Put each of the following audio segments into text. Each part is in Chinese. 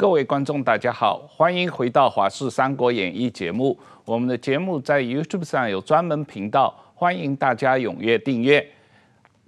各位观众，大家好，欢迎回到《华视三国演义》节目。我们的节目在 YouTube 上有专门频道，欢迎大家踊跃订阅。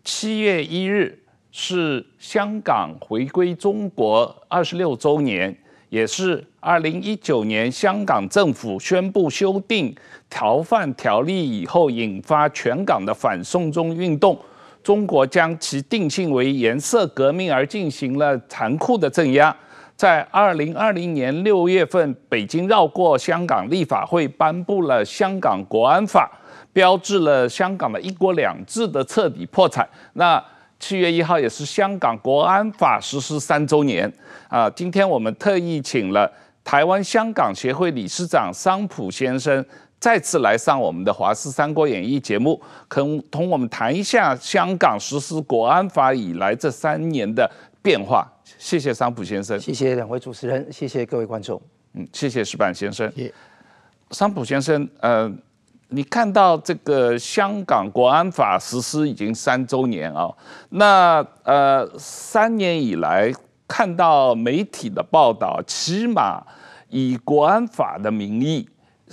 七月一日是香港回归中国二十六周年，也是二零一九年香港政府宣布修订逃犯条例以后引发全港的反送中运动。中国将其定性为颜色革命而进行了残酷的镇压。在二零二零年六月份，北京绕过香港立法会颁布了《香港国安法》，标志了香港的一国两制的彻底破产。那七月一号也是《香港国安法》实施三周年啊！今天我们特意请了台湾香港协会理事长桑普先生再次来上我们的《华视三国演义》节目，跟同我们谈一下香港实施国安法以来这三年的变化。谢谢桑普先生，谢谢两位主持人，谢谢各位观众，嗯，谢谢石板先生。Yeah. 桑普先生，呃，你看到这个香港国安法实施已经三周年啊、哦，那呃三年以来看到媒体的报道，起码以国安法的名义，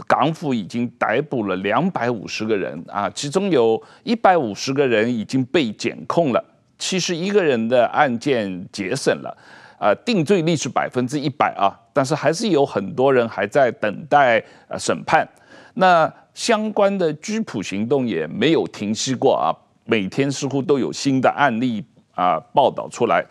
港府已经逮捕了两百五十个人啊，其中有一百五十个人已经被检控了。七十一个人的案件节省了，啊，定罪率是百分之一百啊，但是还是有很多人还在等待审判。那相关的拘捕行动也没有停息过啊，每天似乎都有新的案例啊报道出来。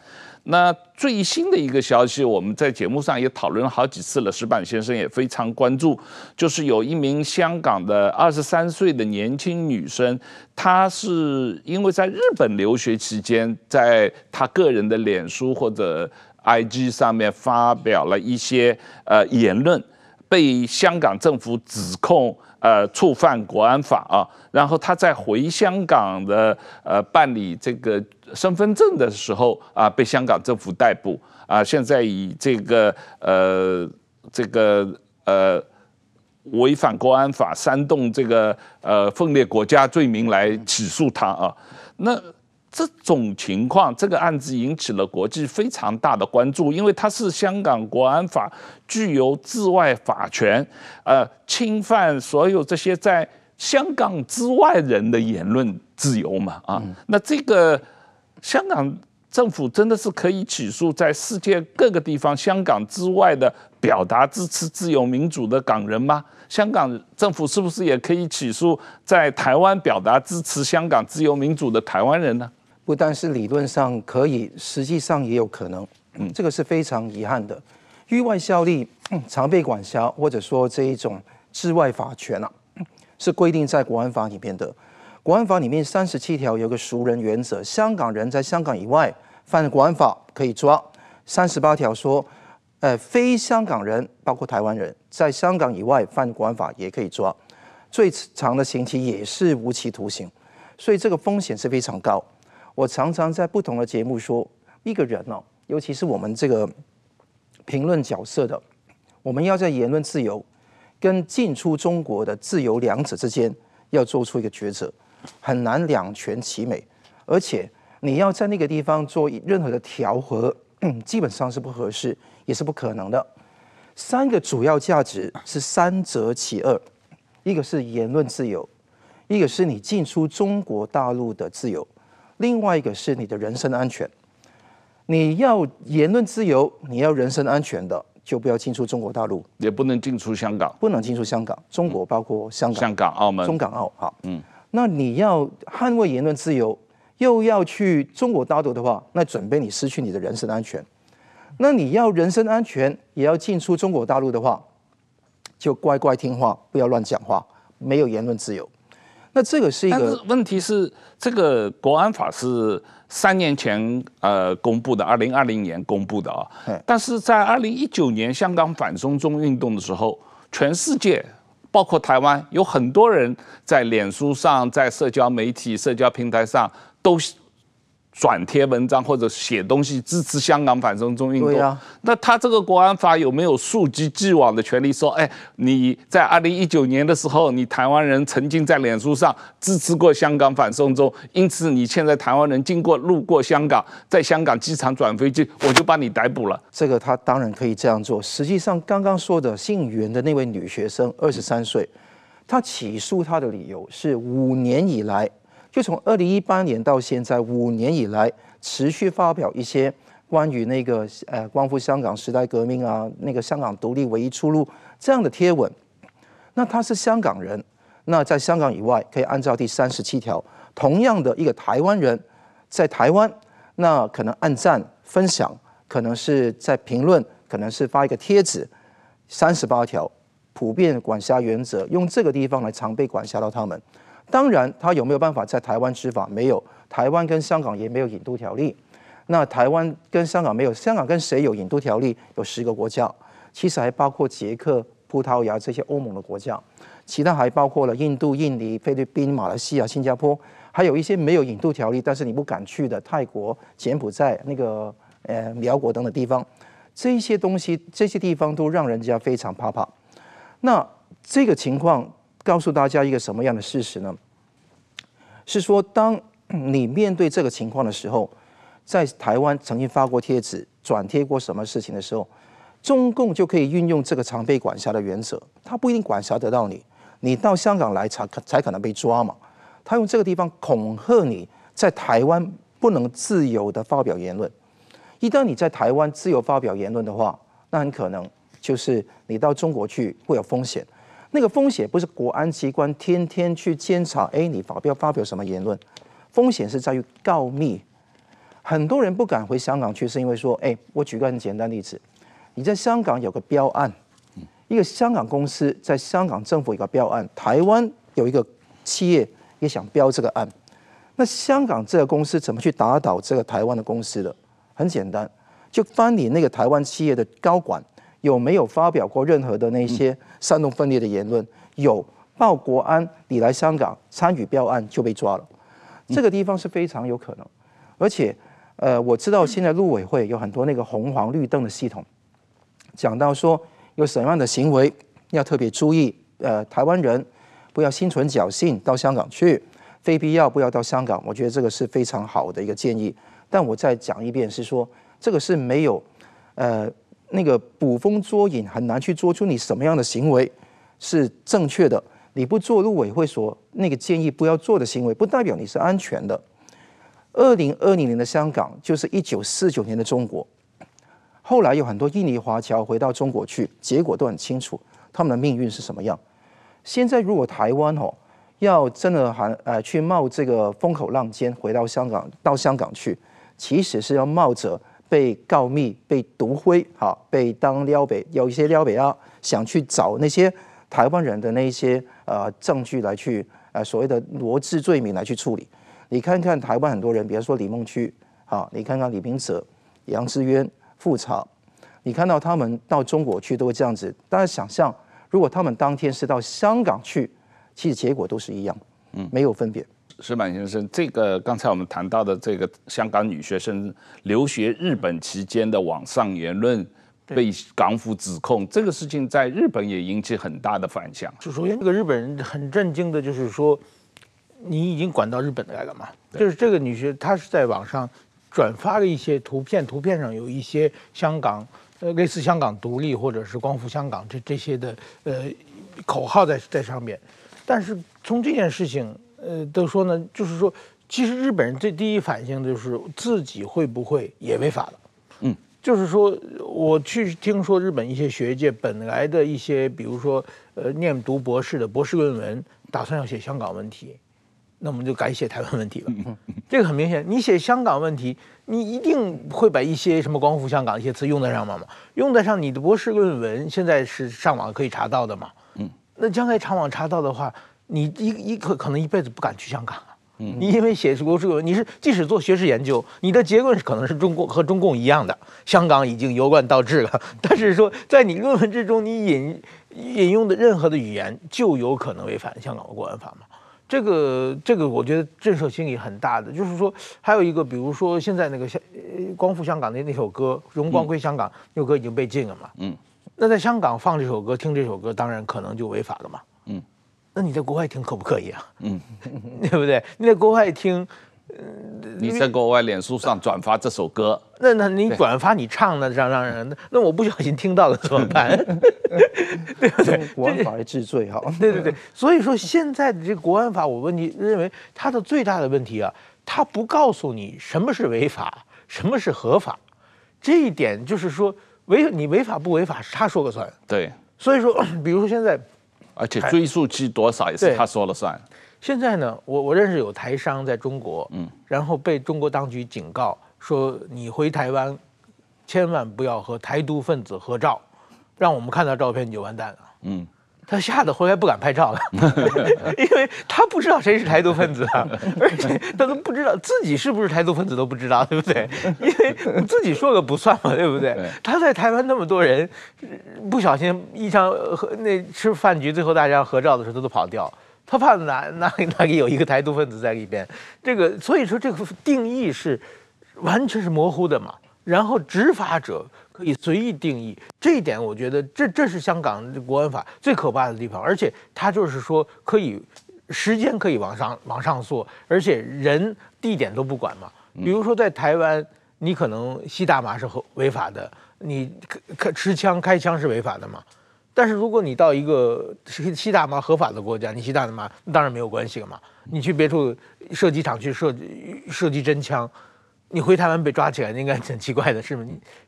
那最新的一个消息，我们在节目上也讨论了好几次了。石板先生也非常关注，就是有一名香港的二十三岁的年轻女生，她是因为在日本留学期间，在她个人的脸书或者 IG 上面发表了一些呃言论，被香港政府指控。呃，触犯国安法啊，然后他在回香港的呃办理这个身份证的时候啊，被香港政府逮捕啊，现在以这个呃这个呃违反国安法、煽动这个呃分裂国家罪名来起诉他啊，那。这种情况，这个案子引起了国际非常大的关注，因为它是香港国安法具有治外法权，呃，侵犯所有这些在香港之外人的言论自由嘛，啊，那这个香港政府真的是可以起诉在世界各个地方香港之外的表达支持自由民主的港人吗？香港政府是不是也可以起诉在台湾表达支持香港自由民主的台湾人呢？不但是理论上可以，实际上也有可能。嗯，这个是非常遗憾的。域外效力、常被管辖，或者说这一种治外法权啊，是规定在国安法里面的。国安法里面三十七条有个熟人原则，香港人在香港以外犯国安法可以抓。三十八条说，呃，非香港人，包括台湾人，在香港以外犯国安法也可以抓。最长的刑期也是无期徒刑，所以这个风险是非常高。我常常在不同的节目说，一个人哦，尤其是我们这个评论角色的，我们要在言论自由跟进出中国的自由两者之间要做出一个抉择，很难两全其美。而且你要在那个地方做任何的调和，基本上是不合适，也是不可能的。三个主要价值是三者其二，一个是言论自由，一个是你进出中国大陆的自由。另外一个是你的人身安全，你要言论自由，你要人身安全的，就不要进出中国大陆，也不能进出香港，不能进出香港。中国包括香港、香港、澳门、中港澳。好，嗯，那你要捍卫言论自由，又要去中国大陆的话，那准备你失去你的人身安全。那你要人身安全，也要进出中国大陆的话，就乖乖听话，不要乱讲话，没有言论自由。那这个是一个，问题是，这个国安法是三年前呃公布的，二零二零年公布的啊。但是在二零一九年香港反送中运动的时候，全世界包括台湾有很多人在脸书上、在社交媒体、社交平台上都转贴文章或者写东西支持香港反送中运动，啊、那他这个国安法有没有溯及既往的权利？说，哎，你在二零一九年的时候，你台湾人曾经在脸书上支持过香港反送中，因此你现在台湾人经过路过香港，在香港机场转飞机，我就把你逮捕了。这个他当然可以这样做。实际上，刚刚说的姓袁的那位女学生，二十三岁，她起诉她的理由是五年以来。就从二零一八年到现在五年以来，持续发表一些关于那个呃光复香港时代革命啊，那个香港独立唯一出路这样的贴文。那他是香港人，那在香港以外可以按照第三十七条，同样的一个台湾人，在台湾那可能按赞分享，可能是在评论，可能是发一个贴子，三十八条普遍管辖原则，用这个地方来常被管辖到他们。当然，他有没有办法在台湾执法？没有，台湾跟香港也没有引渡条例。那台湾跟香港没有，香港跟谁有引渡条例？有十个国家，其实还包括捷克、葡萄牙这些欧盟的国家，其他还包括了印度、印尼、菲律宾、马来西亚、新加坡，还有一些没有引渡条例，但是你不敢去的泰国、柬埔寨、那个呃苗国等等地方，这些东西、这些地方都让人家非常怕怕。那这个情况。告诉大家一个什么样的事实呢？是说，当你面对这个情况的时候，在台湾曾经发过贴纸、转贴过什么事情的时候，中共就可以运用这个常被管辖的原则，他不一定管辖得到你，你到香港来才才可能被抓嘛。他用这个地方恐吓你在台湾不能自由的发表言论，一旦你在台湾自由发表言论的话，那很可能就是你到中国去会有风险。那个风险不是国安机关天天去监察，哎，你发表发表什么言论？风险是在于告密。很多人不敢回香港去，是因为说，哎，我举个很简单的例子，你在香港有个标案，一个香港公司在香港政府有个标案，台湾有一个企业也想标这个案，那香港这个公司怎么去打倒这个台湾的公司的？很简单，就翻你那个台湾企业的高管。有没有发表过任何的那些煽动分裂的言论？有报国安，你来香港参与标案就被抓了。这个地方是非常有可能，而且，呃，我知道现在陆委会有很多那个红黄绿灯的系统，讲到说有什么样的行为要特别注意。呃，台湾人不要心存侥幸到香港去，非必要不要到香港。我觉得这个是非常好的一个建议。但我再讲一遍，是说这个是没有，呃。那个捕风捉影很难去做出你什么样的行为是正确的。你不做陆委会所那个建议不要做的行为，不代表你是安全的。二零二零年的香港就是一九四九年的中国。后来有很多印尼华侨回到中国去，结果都很清楚，他们的命运是什么样。现在如果台湾哦要真的还呃去冒这个风口浪尖回到香港到香港去，其实是要冒着。被告密、被毒灰，哈，被当撩北，有一些撩北啊，想去找那些台湾人的那些呃证据来去呃所谓的罗织罪名来去处理。你看看台湾很多人，比如说李梦区，啊，你看看李明哲、杨志渊、富察，你看到他们到中国去都会这样子。大家想象，如果他们当天是到香港去，其实结果都是一样，嗯，没有分别。矢板先生，这个刚才我们谈到的这个香港女学生留学日本期间的网上言论被港府指控，这个事情在日本也引起很大的反响。就首先，这个日本人很震惊的，就是说你已经管到日本来了嘛？就是这个女学，她是在网上转发了一些图片，图片上有一些香港呃类似香港独立或者是光复香港这这些的呃口号在在上面，但是从这件事情。呃，都说呢，就是说，其实日本人最第一反应就是自己会不会也违法了？嗯，就是说，我去听说日本一些学界本来的一些，比如说，呃，念读博士的博士论文，打算要写香港问题，那我们就改写台湾问题了。这个很明显，你写香港问题，你一定会把一些什么光复香港一些词用得上吗？用得上，你的博士论文现在是上网可以查到的嘛？嗯，那将来上网查到的话。你一一可可能一辈子不敢去香港啊！你因为写过这个，你是即使做学术研究，你的结论可能是中共和中共一样的，香港已经由乱到治了。但是说在你论文之中，你引引用的任何的语言就有可能违反香港的国安法嘛？这个这个我觉得震慑心理很大的，就是说还有一个，比如说现在那个香光复香港的那首歌《荣光归香港》，那首歌已经被禁了嘛。嗯。那在香港放这首歌，听这首歌，当然可能就违法了嘛。嗯。那你在国外听可不可以啊？嗯。对不对？你在国外听。你在国外脸书上转发这首歌，那那你转发你唱的，让让人，那我不小心听到了怎么办？对不对？国安法来治罪哈。对对对，所以说现在的这个国安法，我问你，认为它的最大的问题啊，它不告诉你什么是违法，什么是合法，这一点就是说违你违法不违法是他说个算。对，所以说，比如说现在，而且追溯期多少也是他说了算。现在呢，我我认识有台商在中国，嗯，然后被中国当局警告说，你回台湾，千万不要和台独分子合照，让我们看到照片你就完蛋了，嗯，他吓得回来不敢拍照了，因为他不知道谁是台独分子啊，而且他都不知道自己是不是台独分子都不知道，对不对？因为自己说个不算嘛，对不对？他在台湾那么多人，不小心一张和那吃饭局，最后大家合照的时候，他都跑掉。他怕哪哪里哪里有一个台独分子在里边，这个所以说这个定义是完全是模糊的嘛。然后执法者可以随意定义，这一点我觉得这这是香港国安法最可怕的地方。而且它就是说可以时间可以往上往上溯，而且人地点都不管嘛。比如说在台湾，你可能吸大麻是合违法的，你开持枪开枪是违法的嘛。但是如果你到一个吸大麻合法的国家，你吸大麻当然没有关系了嘛。你去别处射击场去射射击真枪，你回台湾被抓起来，应该挺奇怪的事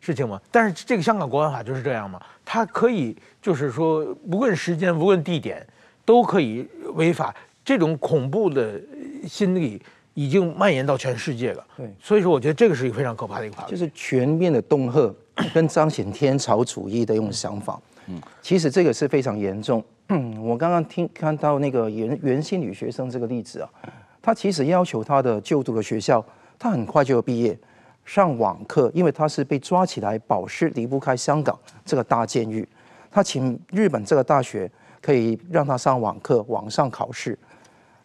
事情嘛。但是这个香港国安法就是这样嘛，它可以就是说，不论时间，不论地点，都可以违法。这种恐怖的心理已经蔓延到全世界了。对，所以说我觉得这个是一个非常可怕的一个法律，就是全面的恫吓跟彰显天朝主义的一种想法。嗯其实这个是非常严重。嗯 我刚刚听看到那个袁袁心女学生这个例子啊，她其实要求她的就读的学校，她很快就要毕业，上网课，因为他是被抓起来保释，离不开香港这个大监狱。他请日本这个大学可以让他上网课，网上考试，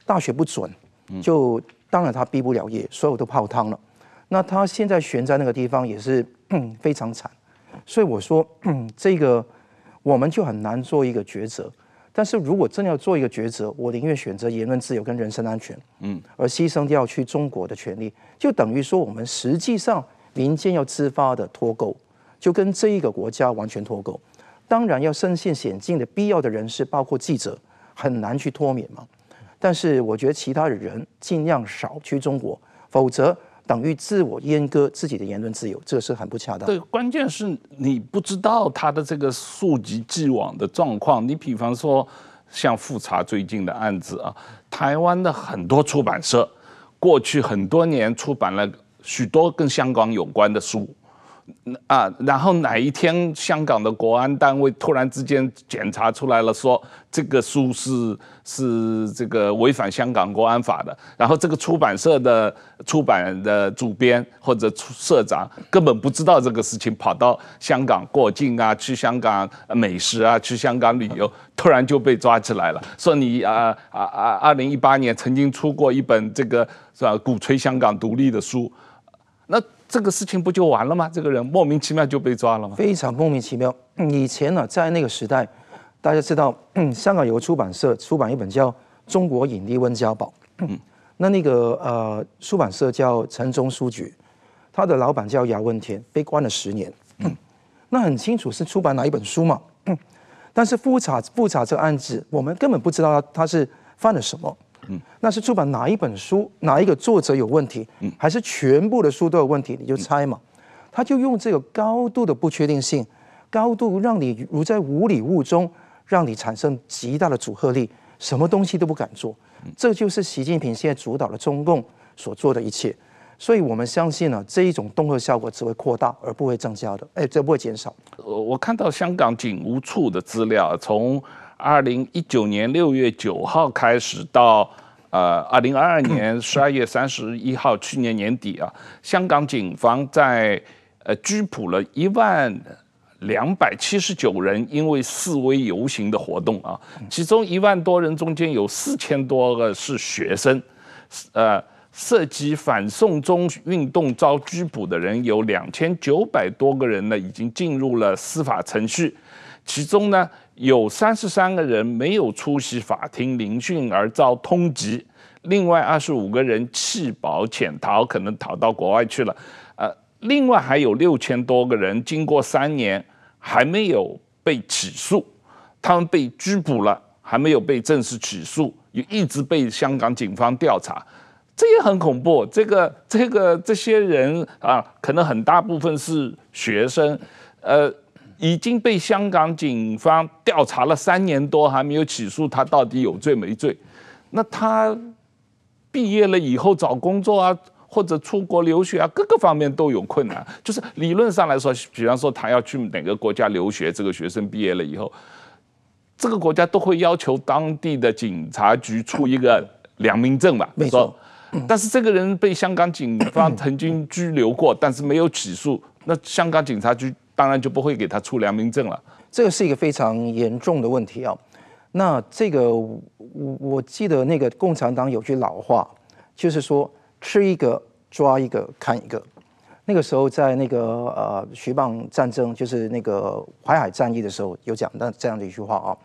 大学不准，就当然他毕不了业，所有都泡汤了。那他现在悬在那个地方也是 非常惨。所以我说 这个。我们就很难做一个抉择，但是如果真要做一个抉择，我宁愿选择言论自由跟人身安全，嗯，而牺牲掉去中国的权利，就等于说我们实际上民间要自发的脱钩，就跟这一个国家完全脱钩。当然要身陷险境的必要的人士，包括记者，很难去脱免嘛。但是我觉得其他的人尽量少去中国，否则。等于自我阉割自己的言论自由，这是很不恰当。对，关键是你不知道他的这个溯及既往的状况。你比方说，像复查最近的案子啊，台湾的很多出版社过去很多年出版了许多跟香港有关的书。啊，然后哪一天香港的国安单位突然之间检查出来了，说这个书是是这个违反香港国安法的，然后这个出版社的出版的主编或者社长根本不知道这个事情，跑到香港过境啊，去香港美食啊，去香港旅游，突然就被抓起来了，说你啊啊啊，二零一八年曾经出过一本这个是吧，鼓吹香港独立的书，这个事情不就完了吗？这个人莫名其妙就被抓了吗？非常莫名其妙。以前呢，在那个时代，大家知道，香港有个出版社出版一本叫《中国隐匿温家宝》。那那个呃出版社叫城中书局，他的老板叫姚文田，被关了十年。那很清楚是出版哪一本书嘛？但是复查复查这个案子，我们根本不知道他是犯了什么。嗯，那是出版哪一本书，哪一个作者有问题，还是全部的书都有问题？你就猜嘛。他就用这个高度的不确定性，高度让你如在无里雾中，让你产生极大的阻吓力，什么东西都不敢做。这就是习近平现在主导的中共所做的一切。所以我们相信呢，这一种恫吓效果只会扩大，而不会增加的。哎，这不会减少。我我看到香港警务处的资料，从。二零一九年六月九号开始到呃二零二二年十二月三十一号，去年年底啊，香港警方在呃拘捕了一万两百七十九人因为示威游行的活动啊，其中一万多人中间有四千多个是学生，呃，涉及反送中运动遭拘捕的人有两千九百多个人呢，已经进入了司法程序，其中呢有三十三个人没有出席法庭聆讯而遭通缉，另外二十五个人弃保潜逃，可能逃到国外去了。呃另外还有六千多个人，经过三年还没有被起诉，他们被拘捕了，还没有被正式起诉，也一直被香港警方调查，这也很恐怖。这个、这个、这些人啊，可能很大部分是学生，呃，已经被香港警方调查了三年多，还没有起诉他到底有罪没罪？那他毕业了以后找工作啊？或者出国留学啊，各个方面都有困难。就是理论上来说，比方说他要去哪个国家留学，这个学生毕业了以后，这个国家都会要求当地的警察局出一个良民证吧？没错。但是这个人被香港警方曾经拘留过，但是没有起诉，那香港警察局当然就不会给他出良民证了。这个是一个非常严重的问题啊。那这个我我记得那个共产党有句老话，就是说。吃一个抓一个看一个，那个时候在那个呃徐蚌战争，就是那个淮海战役的时候，有讲到这样的一句话啊，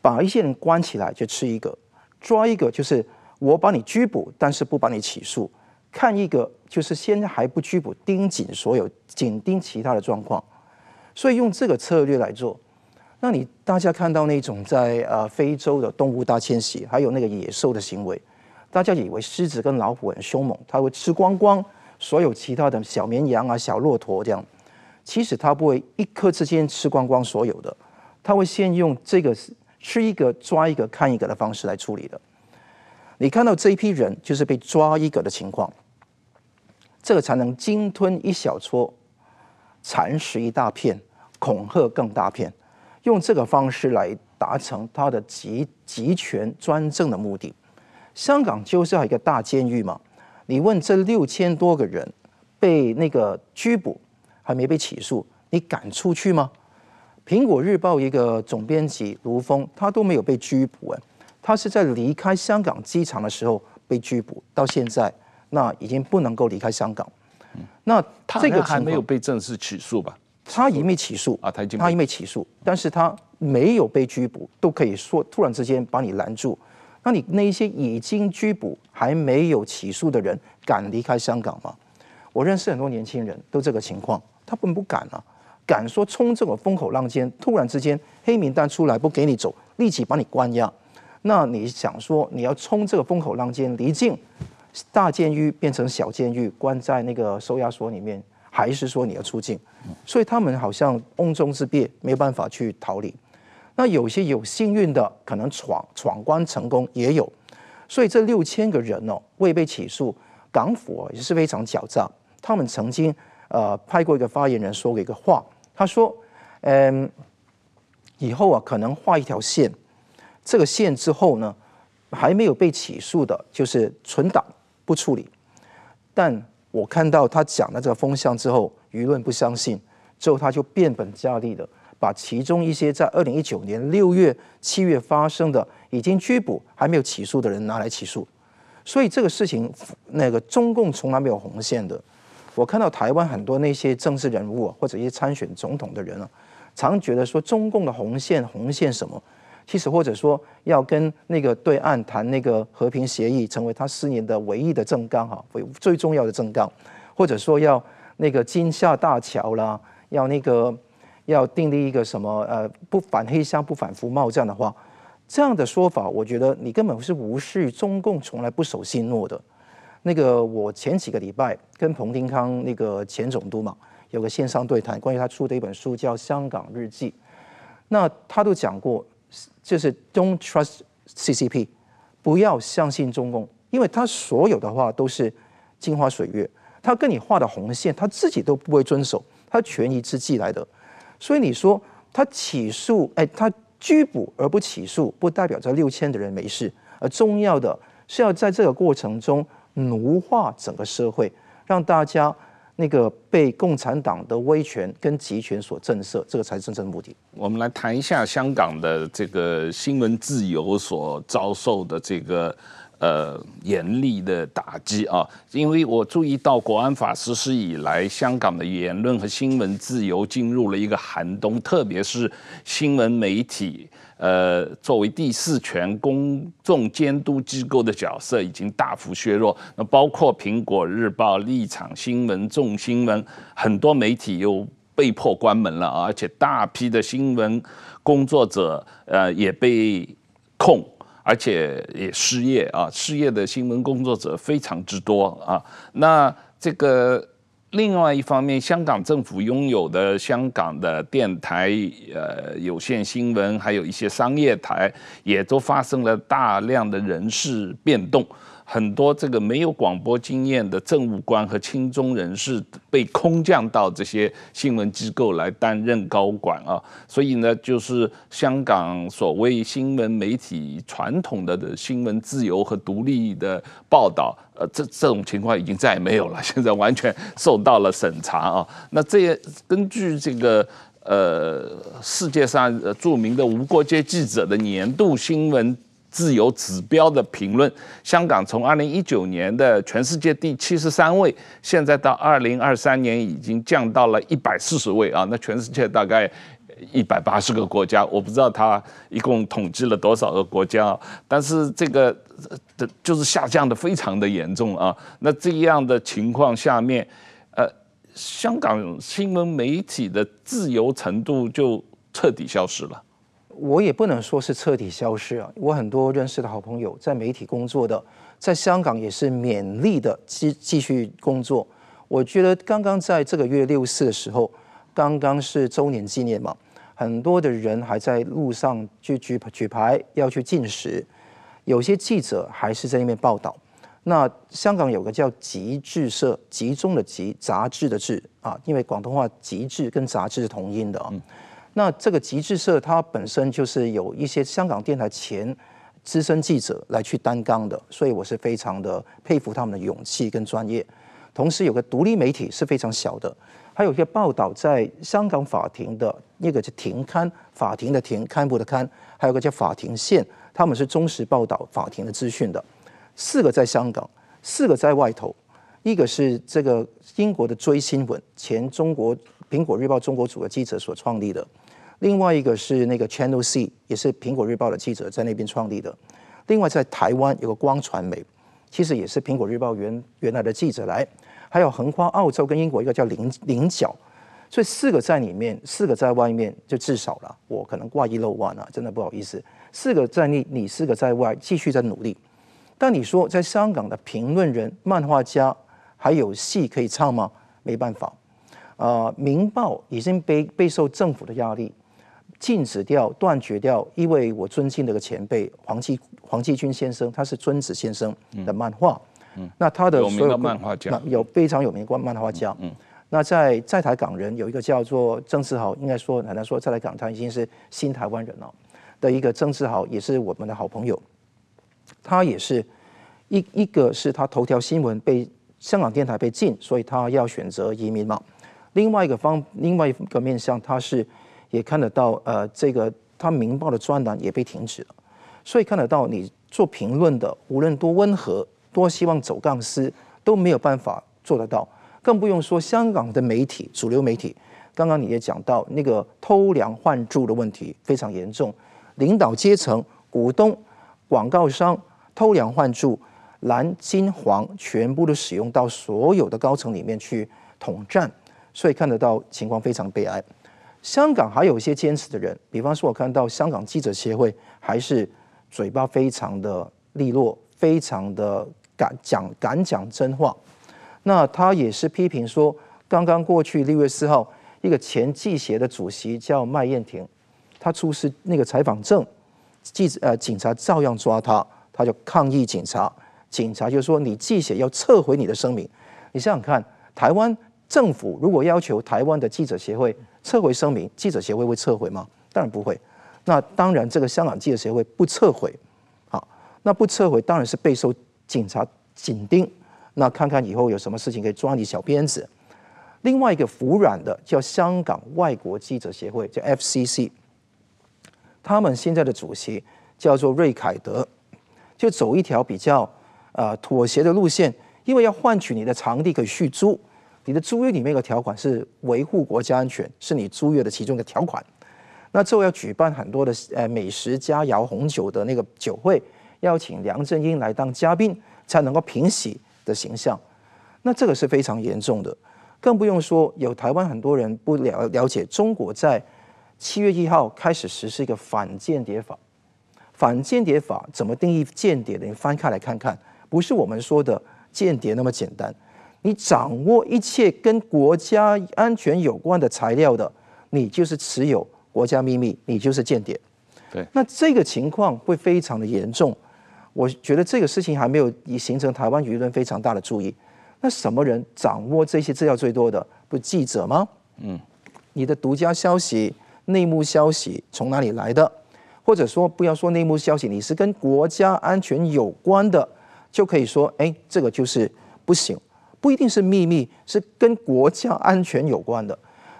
把一些人关起来就吃一个，抓一个就是我把你拘捕，但是不把你起诉，看一个就是现在还不拘捕，盯紧所有，紧盯其他的状况，所以用这个策略来做，那你大家看到那种在呃非洲的动物大迁徙，还有那个野兽的行为。大家以为狮子跟老虎很凶猛，它会吃光光所有其他的小绵羊啊、小骆驼这样。其实它不会一刻之间吃光光所有的，它会先用这个吃一个抓一个看一个的方式来处理的。你看到这一批人就是被抓一个的情况，这个才能鲸吞一小撮，蚕食一大片，恐吓更大片，用这个方式来达成他的集集权专政的目的。香港就是要一个大监狱嘛？你问这六千多个人被那个拘捕，还没被起诉，你敢出去吗？苹果日报一个总编辑卢峰，他都没有被拘捕哎，他是在离开香港机场的时候被拘捕，到现在那已经不能够离开香港。那这个还没有被正式起诉吧？他已经没起诉啊，他已经他已经没起诉，但是他没有被拘捕，都可以说突然之间把你拦住。那你那一些已经拘捕还没有起诉的人敢离开香港吗？我认识很多年轻人都这个情况，他们不敢啊，敢说冲这个风口浪尖，突然之间黑名单出来不给你走，立即把你关押。那你想说你要冲这个风口浪尖，离境大监狱变成小监狱，关在那个收押所里面，还是说你要出境？所以他们好像瓮中之鳖，没有办法去逃离。那有些有幸运的，可能闯闯关成功也有，所以这六千个人哦未被起诉，港府也是非常狡诈。他们曾经呃派过一个发言人说过一个话，他说：“嗯，以后啊可能画一条线，这个线之后呢，还没有被起诉的，就是存档不处理。但我看到他讲了这个风向之后，舆论不相信，之后他就变本加厉的。”把其中一些在二零一九年六月、七月发生的已经拘捕还没有起诉的人拿来起诉，所以这个事情，那个中共从来没有红线的。我看到台湾很多那些政治人物或者一些参选总统的人啊，常觉得说中共的红线红线什么？其实或者说要跟那个对岸谈那个和平协议，成为他四年的唯一的政纲哈，最重要的政纲，或者说要那个金厦大桥啦，要那个。要订立一个什么呃不反黑箱不反服贸这样的话，这样的说法，我觉得你根本是无视中共从来不守信诺的。那个我前几个礼拜跟彭定康那个前总督嘛有个线上对谈，关于他出的一本书叫《香港日记》，那他都讲过，就是 Don't trust CCP，不要相信中共，因为他所有的话都是镜花水月，他跟你画的红线他自己都不会遵守，他权宜之计来的。所以你说他起诉，哎，他拘捕而不起诉，不代表这六千的人没事。而重要的是要在这个过程中奴化整个社会，让大家那个被共产党的威权跟集权所震慑，这个才是真正的目的。我们来谈一下香港的这个新闻自由所遭受的这个呃严厉的打击啊，因为我注意到国安法实施以来，香港的言论和新闻自由进入了一个寒冬，特别是新闻媒体。呃，作为第四权公众监督机构的角色已经大幅削弱。那包括苹果日报、立场新闻、众新闻，很多媒体又被迫关门了，而且大批的新闻工作者呃也被控，而且也失业啊，失业的新闻工作者非常之多啊。那这个。另外一方面，香港政府拥有的香港的电台、呃有线新闻，还有一些商业台，也都发生了大量的人事变动。很多这个没有广播经验的政务官和亲中人士被空降到这些新闻机构来担任高管啊，所以呢，就是香港所谓新闻媒体传统的的新闻自由和独立的报道，呃，这这种情况已经再也没有了，现在完全受到了审查啊。那这也根据这个呃世界上著名的无国界记者的年度新闻。自由指标的评论，香港从二零一九年的全世界第七十三位，现在到二零二三年已经降到了一百四十位啊！那全世界大概一百八十个国家，我不知道他一共统计了多少个国家，但是这个的就是下降的非常的严重啊！那这样的情况下面，呃，香港新闻媒体的自由程度就彻底消失了。我也不能说是彻底消失啊，我很多认识的好朋友在媒体工作的，在香港也是勉力的继继续工作。我觉得刚刚在这个月六四的时候，刚刚是周年纪念嘛，很多的人还在路上去举举牌要去进食，有些记者还是在那边报道。那香港有个叫集志社，集中的集，杂志的志啊，因为广东话集志跟杂志是同音的啊。嗯那这个极致社，它本身就是有一些香港电台前资深记者来去担纲的，所以我是非常的佩服他们的勇气跟专业。同时有个独立媒体是非常小的，还有一些报道在香港法庭的那个叫停刊，法庭的停，刊布的刊，还有个叫法庭线，他们是忠实报道法庭的资讯的。四个在香港，四个在外头，一个是这个英国的追新闻，前中国苹果日报中国组的记者所创立的。另外一个是那个 Channel C，也是苹果日报的记者在那边创立的。另外在台湾有个光传媒，其实也是苹果日报原原来的记者来。还有横跨澳洲跟英国一个叫菱菱角，所以四个在里面，四个在外面，就至少了。我可能挂一漏万啊，真的不好意思。四个在内，你四个在外，继续在努力。但你说在香港的评论人、漫画家还有戏可以唱吗？没办法。啊、呃，《明报》已经被备受政府的压力。禁止掉、断绝掉一位我尊敬的一个前辈黄继黄继军先生，他是尊子先生的漫画。嗯，那他的所有，有名的漫画家有非常有名的漫画家。那在在台港人有一个叫做曾志豪，应该说很难说在台港他已经是新台湾人了的一个曾志豪，也是我们的好朋友。他也是一一个是他头条新闻被香港电台被禁，所以他要选择移民嘛。另外一个方，另外一个面向，他是。也看得到，呃，这个他《明报》的专栏也被停止了，所以看得到你做评论的，无论多温和，多希望走钢丝，都没有办法做得到，更不用说香港的媒体，主流媒体。刚刚你也讲到那个偷梁换柱的问题非常严重，领导阶层、股东、广告商偷梁换柱，蓝、金、黄全部都使用到所有的高层里面去统战，所以看得到情况非常悲哀。香港还有一些坚持的人，比方说，我看到香港记者协会还是嘴巴非常的利落，非常的敢讲敢讲真话。那他也是批评说，刚刚过去六月四号，一个前记协的主席叫麦燕婷，他出示那个采访证，记者呃警察照样抓他，他就抗议警察，警察就说你记协要撤回你的声明。你想想看，台湾政府如果要求台湾的记者协会，撤回声明，记者协会会撤回吗？当然不会。那当然，这个香港记者协会不撤回，好，那不撤回当然是备受警察紧盯。那看看以后有什么事情可以抓你小辫子。另外一个服软的叫香港外国记者协会，叫 FCC，他们现在的主席叫做瑞凯德，就走一条比较呃妥协的路线，因为要换取你的场地可以续租，你的租约里面有个条款是维护国家安全，是你租约的其中一个条款。那之后要举办很多的呃美食佳肴红酒的那个酒会，邀请梁振英来当嘉宾，才能够平息的形象。那这个是非常严重的。更不用说，有台湾很多人不了了解，中国在七月一号开始实施一个反间谍法。反间谍法怎么定义间谍的？你翻开来看看，不是我们说的间谍那么简单。你掌握一切跟国家安全有关的材料的，你就是持有国家秘密，你就是间谍。对，那这个情况会非常的严重。我觉得这个事情还没有已形成台湾舆论非常大的注意。那什么人掌握这些资料最多的？不记者吗？嗯，你的独家消息、内幕消息从哪里来的？或者说，不要说内幕消息，你是跟国家安全有关的，就可以说，哎，这个就是不行，不一定是秘密，是跟国家安全有关的。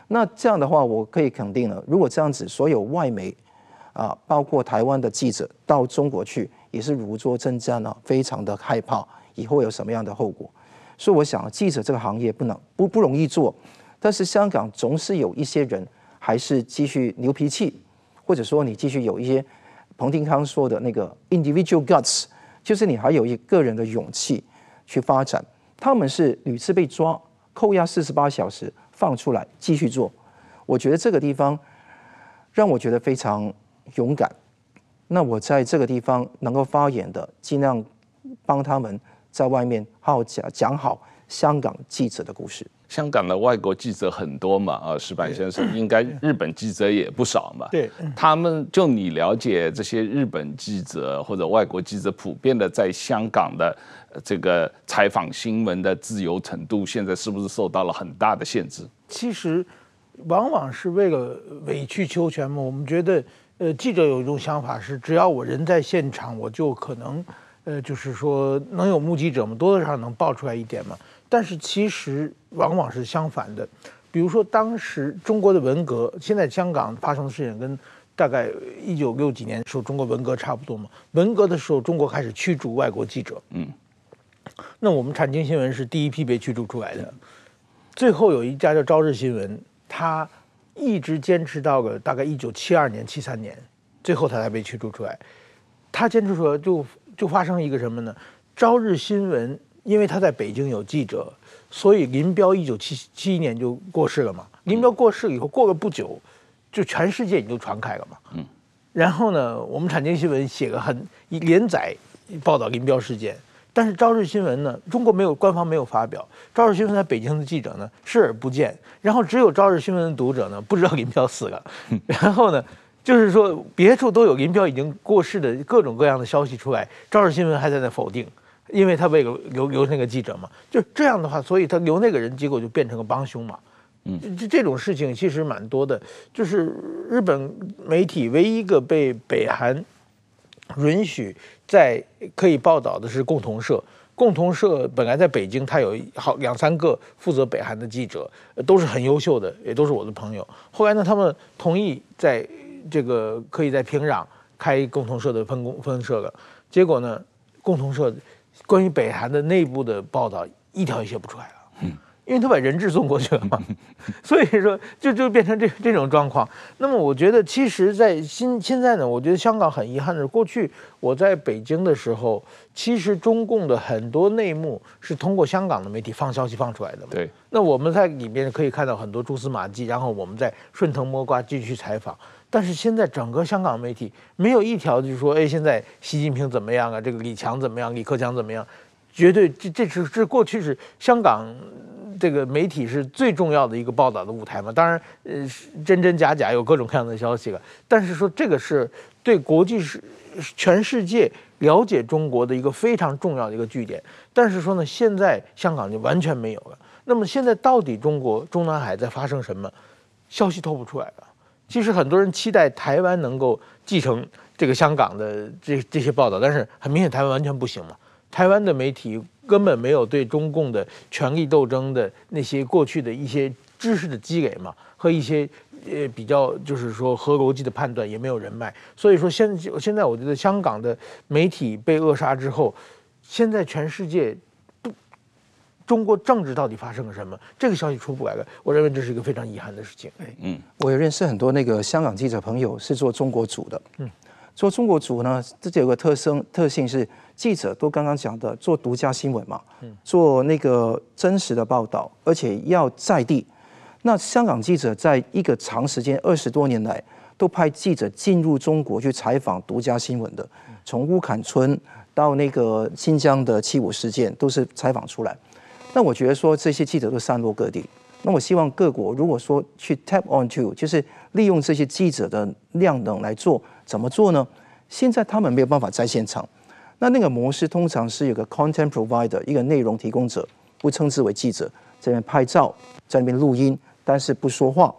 那这样的话，我可以肯定了，如果这样子，所有外媒啊，包括台湾的记者到中国去，也是如坐针毡呢，非常的害怕以后有什么样的后果。所以我想，记者这个行业不能不不容易做，但是香港总是有一些人还是继续牛脾气，或者说你继续有一些彭定康说的那个 individual guts，就是你还有一个人的勇气去发展。他们是屡次被抓，扣押四十八小时，放出来继续做。我觉得这个地方让我觉得非常勇敢。那我在这个地方能够发言的，尽量帮他们。在外面好好讲讲好香港记者的故事。香港的外国记者很多嘛，啊，石板先生应该日本记者也不少嘛。对，他们就你了解这些日本记者或者外国记者普遍的在香港的这个采访新闻的自由程度，现在是不是受到了很大的限制？其实往往是为了委曲求全嘛。我们觉得，呃，记者有一种想法是，只要我人在现场，我就可能。呃，就是说能有目击者嘛？多多少少能爆出来一点嘛。但是其实往往是相反的。比如说当时中国的文革，现在香港发生的事情跟大概一九六几年的时候中国文革差不多嘛。文革的时候，中国开始驱逐外国记者。嗯。那我们产经新闻是第一批被驱逐出来的。最后有一家叫朝日新闻，他一直坚持到了大概一九七二年、七三年，最后他才被驱逐出来。他坚持说就。就发生一个什么呢？朝日新闻因为他在北京有记者，所以林彪一九七七年就过世了嘛。林彪过世以后，过了不久，就全世界也就传开了嘛。嗯。然后呢，我们产经新闻写个很连载报道林彪事件，但是朝日新闻呢，中国没有官方没有发表。朝日新闻在北京的记者呢视而不见，然后只有朝日新闻的读者呢不知道林彪死了。然后呢？就是说，别处都有林彪已经过世的各种各样的消息出来，朝日新闻还在那否定，因为他为了留留那个记者嘛，就这样的话，所以他留那个人，结果就变成个帮凶嘛。嗯，这这种事情其实蛮多的。就是日本媒体唯一一个被北韩允许在可以报道的是共同社，共同社本来在北京，他有好两三个负责北韩的记者，都是很优秀的，也都是我的朋友。后来呢，他们同意在。这个可以在平壤开共同社的分公分社了，结果呢，共同社关于北韩的内部的报道一条也写不出来了，嗯，因为他把人质送过去了嘛，所以说就就变成这这种状况。那么我觉得，其实，在新现在呢，我觉得香港很遗憾的是，过去我在北京的时候，其实中共的很多内幕是通过香港的媒体放消息放出来的嘛，对。那我们在里面可以看到很多蛛丝马迹，然后我们再顺藤摸瓜继续采访。但是现在整个香港媒体没有一条就是说，哎，现在习近平怎么样啊？这个李强怎么样？李克强怎么样？绝对这这是这过去是香港这个媒体是最重要的一个报道的舞台嘛。当然，呃，真真假假有各种各样的消息了。但是说这个是对国际是全世界了解中国的一个非常重要的一个据点。但是说呢，现在香港就完全没有了。那么现在到底中国中南海在发生什么？消息透不出来了。其实很多人期待台湾能够继承这个香港的这这些报道，但是很明显台湾完全不行嘛。台湾的媒体根本没有对中共的权力斗争的那些过去的一些知识的积累嘛，和一些呃比较就是说合逻辑的判断也没有人脉，所以说现现在我觉得香港的媒体被扼杀之后，现在全世界。中国政治到底发生了什么？这个消息出不来了，我认为这是一个非常遗憾的事情。嗯，我也认识很多那个香港记者朋友是做中国组的。嗯，做中国组呢，这就有个特生特性是记者都刚刚讲的做独家新闻嘛，嗯，做那个真实的报道，而且要在地。那香港记者在一个长时间二十多年来，都派记者进入中国去采访独家新闻的，从乌坎村到那个新疆的七五事件，都是采访出来。那我觉得说这些记者都散落各地，那我希望各国如果说去 tap onto，就是利用这些记者的量能来做，怎么做呢？现在他们没有办法在现场，那那个模式通常是有个 content provider，一个内容提供者，不称之为记者，在那边拍照，在那边录音，但是不说话。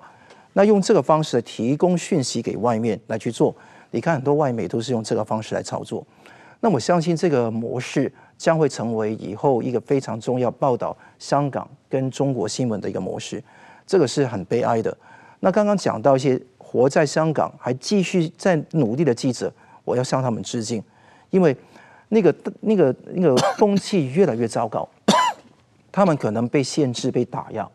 那用这个方式提供讯息给外面来去做，你看很多外媒都是用这个方式来操作。那我相信这个模式。将会成为以后一个非常重要报道香港跟中国新闻的一个模式，这个是很悲哀的。那刚刚讲到一些活在香港还继续在努力的记者，我要向他们致敬，因为那个那个那个风气越来越糟糕，他们可能被限制、被打压，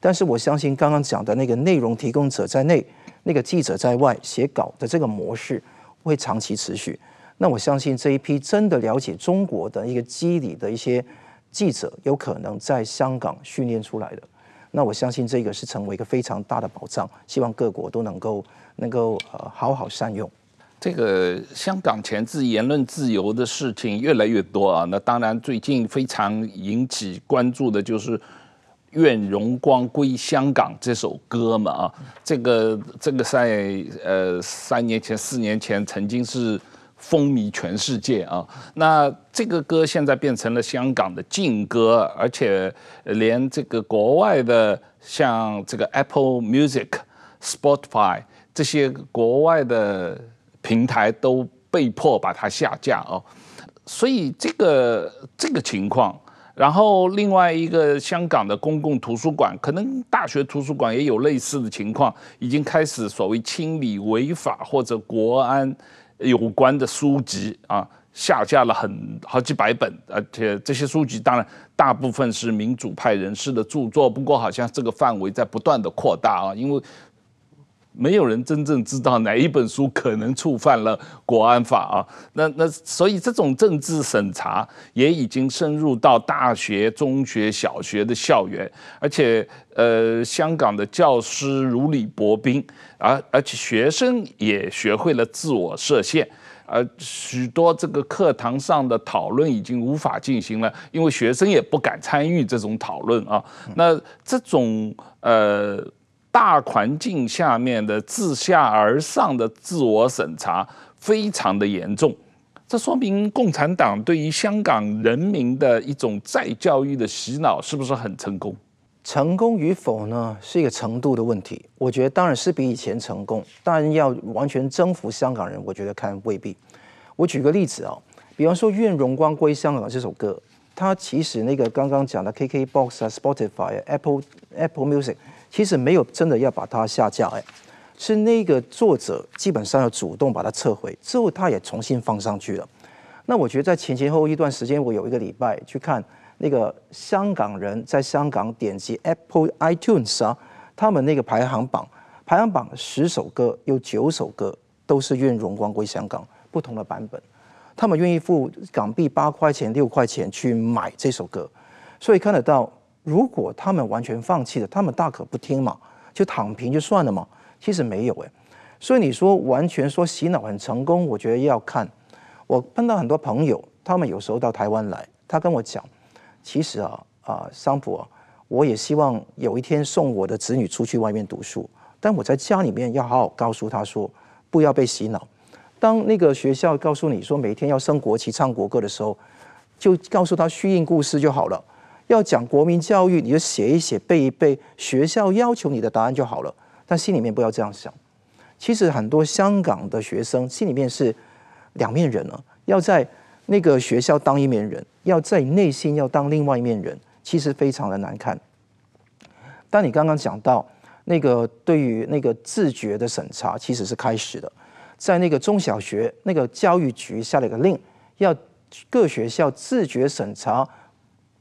但是我相信刚刚讲的那个内容提供者在内，那个记者在外写稿的这个模式会长期持续。那我相信这一批真的了解中国的一个机理的一些记者，有可能在香港训练出来的。那我相信这个是成为一个非常大的保障，希望各国都能够能够呃好好善用。这个香港前置言论自由的事情越来越多啊。那当然最近非常引起关注的就是《愿荣光归香港》这首歌嘛啊。这个这个在呃三年前四年前曾经是。风靡全世界啊！那这个歌现在变成了香港的禁歌，而且连这个国外的像这个 Apple Music、Spotify 这些国外的平台都被迫把它下架哦。所以这个这个情况，然后另外一个香港的公共图书馆，可能大学图书馆也有类似的情况，已经开始所谓清理违法或者国安。有关的书籍啊，下架了很好几百本，而且这些书籍当然大部分是民主派人士的著作，不过好像这个范围在不断的扩大啊，因为。没有人真正知道哪一本书可能触犯了国安法啊，那那所以这种政治审查也已经深入到大学、中学、小学的校园，而且呃，香港的教师如履薄冰，而而且学生也学会了自我设限，而许多这个课堂上的讨论已经无法进行了，因为学生也不敢参与这种讨论啊，那这种呃。大环境下面的自下而上的自我审查非常的严重，这说明共产党对于香港人民的一种再教育的洗脑是不是很成功？成功与否呢，是一个程度的问题。我觉得当然是比以前成功，但要完全征服香港人，我觉得看未必。我举个例子啊，比方说《愿荣光归香港》这首歌，它其实那个刚刚讲的 KKBOX 啊、Spotify 啊、Apple Apple Music。其实没有真的要把它下架，哎，是那个作者基本上要主动把它撤回，之后他也重新放上去了。那我觉得在前前后一段时间，我有一个礼拜去看那个香港人在香港点击 Apple iTunes 啊，他们那个排行榜，排行榜十首歌有九首歌都是愿荣光归香港不同的版本，他们愿意付港币八块钱六块钱去买这首歌，所以看得到。如果他们完全放弃了，他们大可不听嘛，就躺平就算了嘛。其实没有诶，所以你说完全说洗脑很成功，我觉得要看。我碰到很多朋友，他们有时候到台湾来，他跟我讲，其实啊啊，桑普啊，我也希望有一天送我的子女出去外面读书，但我在家里面要好好告诉他说，不要被洗脑。当那个学校告诉你说每天要升国旗、唱国歌的时候，就告诉他虚应故事就好了。要讲国民教育，你就写一写、背一背，学校要求你的答案就好了。但心里面不要这样想。其实很多香港的学生心里面是两面人了，要在那个学校当一面人，要在内心要当另外一面人，其实非常的难看。但你刚刚讲到那个对于那个自觉的审查，其实是开始的，在那个中小学那个教育局下了一个令，要各学校自觉审查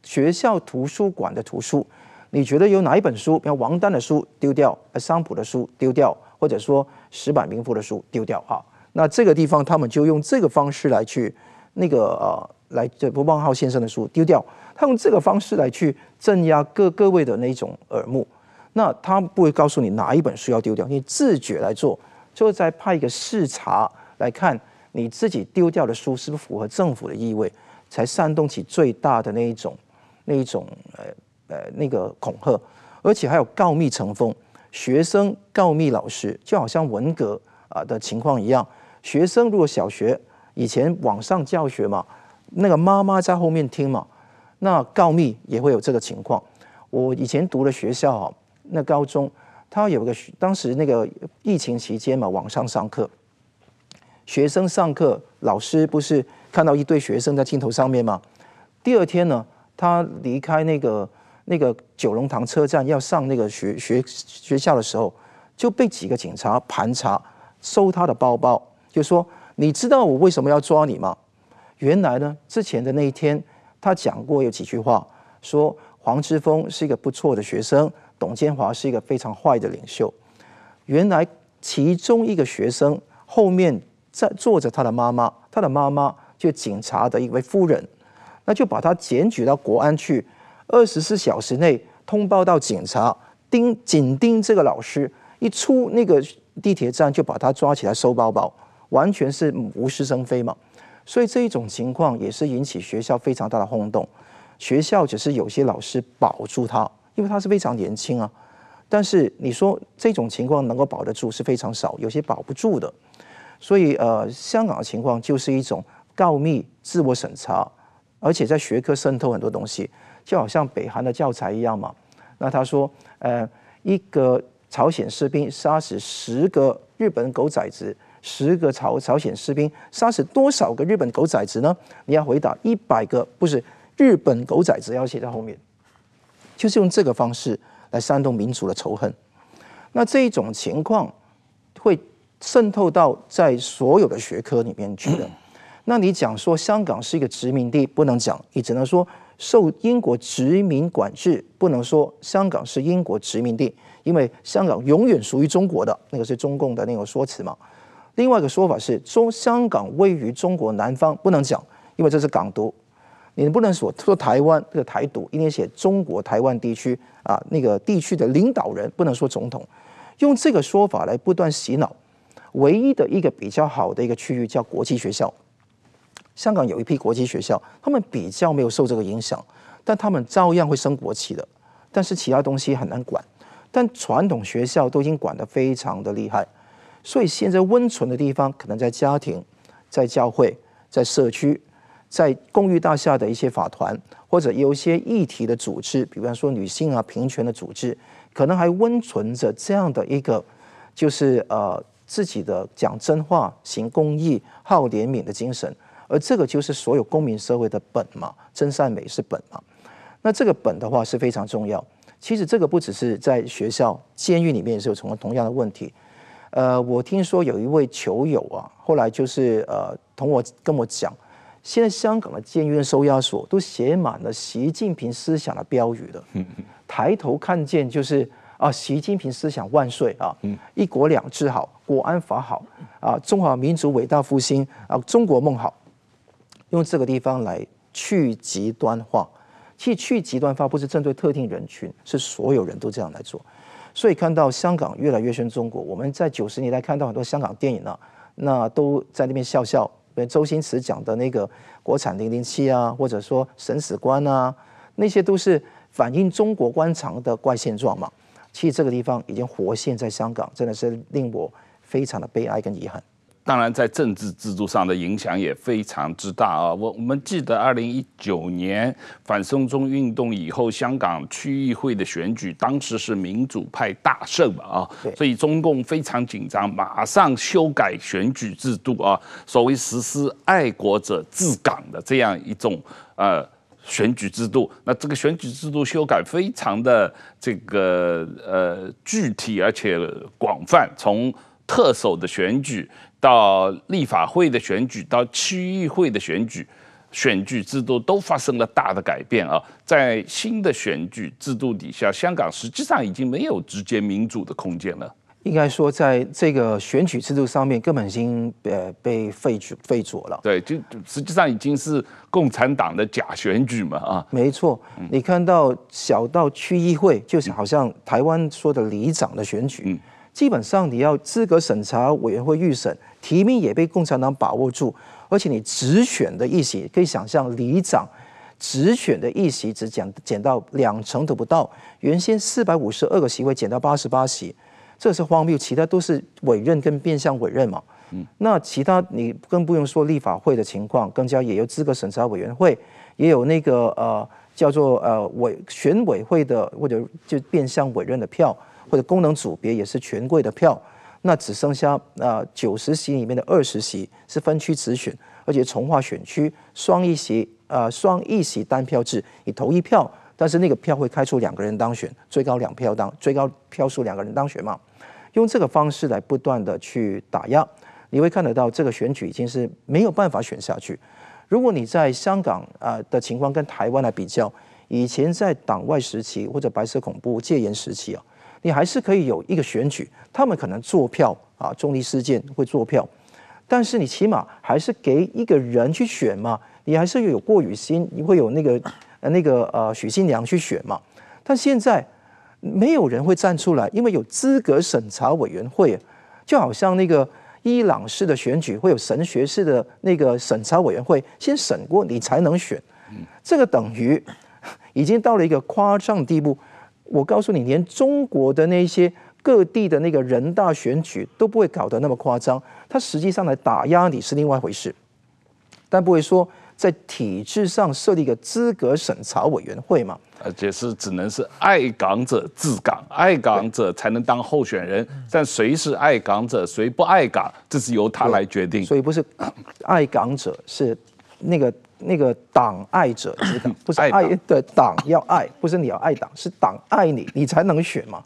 学校图书馆的图书。你觉得有哪一本书，比如王丹的书丢掉，呃桑普的书丢掉，或者说石板明夫的书丢掉啊？那这个地方他们就用这个方式来去那个呃，来这不邦浩先生的书丢掉，他用这个方式来去镇压各各位的那种耳目。那他不会告诉你哪一本书要丢掉，你自觉来做，就再派一个视察来看你自己丢掉的书是不是符合政府的意味，才煽动起最大的那一种那一种呃。呃，那个恐吓，而且还有告密成风，学生告密老师，就好像文革啊的情况一样。学生如果小学以前网上教学嘛，那个妈妈在后面听嘛，那告密也会有这个情况。我以前读的学校啊，那高中他有个当时那个疫情期间嘛，网上上课，学生上课，老师不是看到一堆学生在镜头上面吗？第二天呢，他离开那个。那个九龙塘车站要上那个学学学校的时候，就被几个警察盘查，搜他的包包，就说：“你知道我为什么要抓你吗？”原来呢，之前的那一天他讲过有几句话，说黄之锋是一个不错的学生，董建华是一个非常坏的领袖。原来其中一个学生后面在坐着他的妈妈，他的妈妈就警察的一位夫人，那就把他检举到国安去。二十四小时内通报到警察，盯紧盯这个老师，一出那个地铁站就把他抓起来收包包，完全是无事生非嘛。所以这一种情况也是引起学校非常大的轰动。学校只是有些老师保住他，因为他是非常年轻啊。但是你说这种情况能够保得住是非常少，有些保不住的。所以呃，香港的情况就是一种告密、自我审查，而且在学科渗透很多东西。就好像北韩的教材一样嘛。那他说，呃，一个朝鲜士兵杀死十个日本狗崽子，十个朝朝鲜士兵杀死多少个日本狗崽子呢？你要回答一百个，不是日本狗崽子要写在后面，就是用这个方式来煽动民族的仇恨。那这一种情况会渗透到在所有的学科里面去的。那你讲说香港是一个殖民地，不能讲，你只能说。受英国殖民管制，不能说香港是英国殖民地，因为香港永远属于中国的，那个是中共的那个说辞嘛。另外一个说法是，中香港位于中国南方，不能讲，因为这是港独。你不能说说台湾这个台独，应该写中国台湾地区啊，那个地区的领导人不能说总统，用这个说法来不断洗脑。唯一的一个比较好的一个区域叫国际学校。香港有一批国际学校，他们比较没有受这个影响，但他们照样会升国旗的。但是其他东西很难管，但传统学校都已经管得非常的厉害。所以现在温存的地方，可能在家庭、在教会、在社区、在公寓大厦的一些法团，或者有一些议题的组织，比方说女性啊、平权的组织，可能还温存着这样的一个，就是呃自己的讲真话、行公义、好怜悯的精神。而这个就是所有公民社会的本嘛，真善美是本嘛。那这个本的话是非常重要。其实这个不只是在学校、监狱里面也是有同同样的问题。呃，我听说有一位球友啊，后来就是呃同我跟我讲，现在香港的监狱收押所都写满了习近平思想的标语的，抬头看见就是啊，习近平思想万岁啊，一国两制好，国安法好啊，中华民族伟大复兴啊，中国梦好。用这个地方来去极端化，其实去极端化不是针对特定人群，是所有人都这样来做。所以看到香港越来越像中国，我们在九十年代看到很多香港电影啊，那都在那边笑笑。比如周星驰讲的那个国产零零七啊，或者说审死官啊，那些都是反映中国官场的怪现状嘛。其实这个地方已经活现在香港，真的是令我非常的悲哀跟遗憾。当然在政治制度上的影响也非常之大啊。我我们记得二零一九年反送中运动以后，香港区议会的选举，当时是民主派大胜嘛啊，所以中共非常紧张，马上修改选举制度啊，所谓实施爱国者治港的这样一种呃。选举制度，那这个选举制度修改非常的这个呃具体而且广泛，从特首的选举到立法会的选举到区议会的选举，选举制度都发生了大的改变啊！在新的选举制度底下，香港实际上已经没有直接民主的空间了。应该说，在这个选举制度上面，根本已经呃被废除废除了。对，就实际上已经是共产党的假选举嘛啊。没错，你看到小到区议会，就是好像台湾说的里长的选举，嗯，基本上你要资格审查委员会预审，提名也被共产党把握住，而且你直选的议席，可以想象里长直选的议席只减减到两成都不到，原先四百五十二个席位减到八十八席。这是荒谬，其他都是委任跟变相委任嘛。嗯，那其他你更不用说立法会的情况，更加也有资格审查委员会，也有那个呃叫做呃委选委会的或者就变相委任的票，或者功能组别也是权贵的票。那只剩下呃九十席里面的二十席是分区直选，而且重划选区双议席呃双议席单票制，你投一票，但是那个票会开出两个人当选，最高两票当最高票数两个人当选嘛。用这个方式来不断的去打压，你会看得到这个选举已经是没有办法选下去。如果你在香港啊的情况跟台湾来比较，以前在党外时期或者白色恐怖戒严时期啊，你还是可以有一个选举，他们可能做票啊，中立事件会做票，但是你起码还是给一个人去选嘛，你还是有郭雨新，你会有那个那个呃许信良去选嘛，但现在。没有人会站出来，因为有资格审查委员会，就好像那个伊朗式的选举会有神学式的那个审查委员会，先审过你才能选。这个等于已经到了一个夸张地步。我告诉你，连中国的那些各地的那个人大选举都不会搞得那么夸张，他实际上来打压你是另外一回事，但不会说在体制上设立一个资格审查委员会嘛。而且是只能是爱港者治港，爱港者才能当候选人。但谁是爱港者，谁不爱港，这是由他来决定。所以不是爱港者，是那个那个党爱者之 党，不是爱 的党要爱，不是你要爱党，是党爱你，你才能选嘛。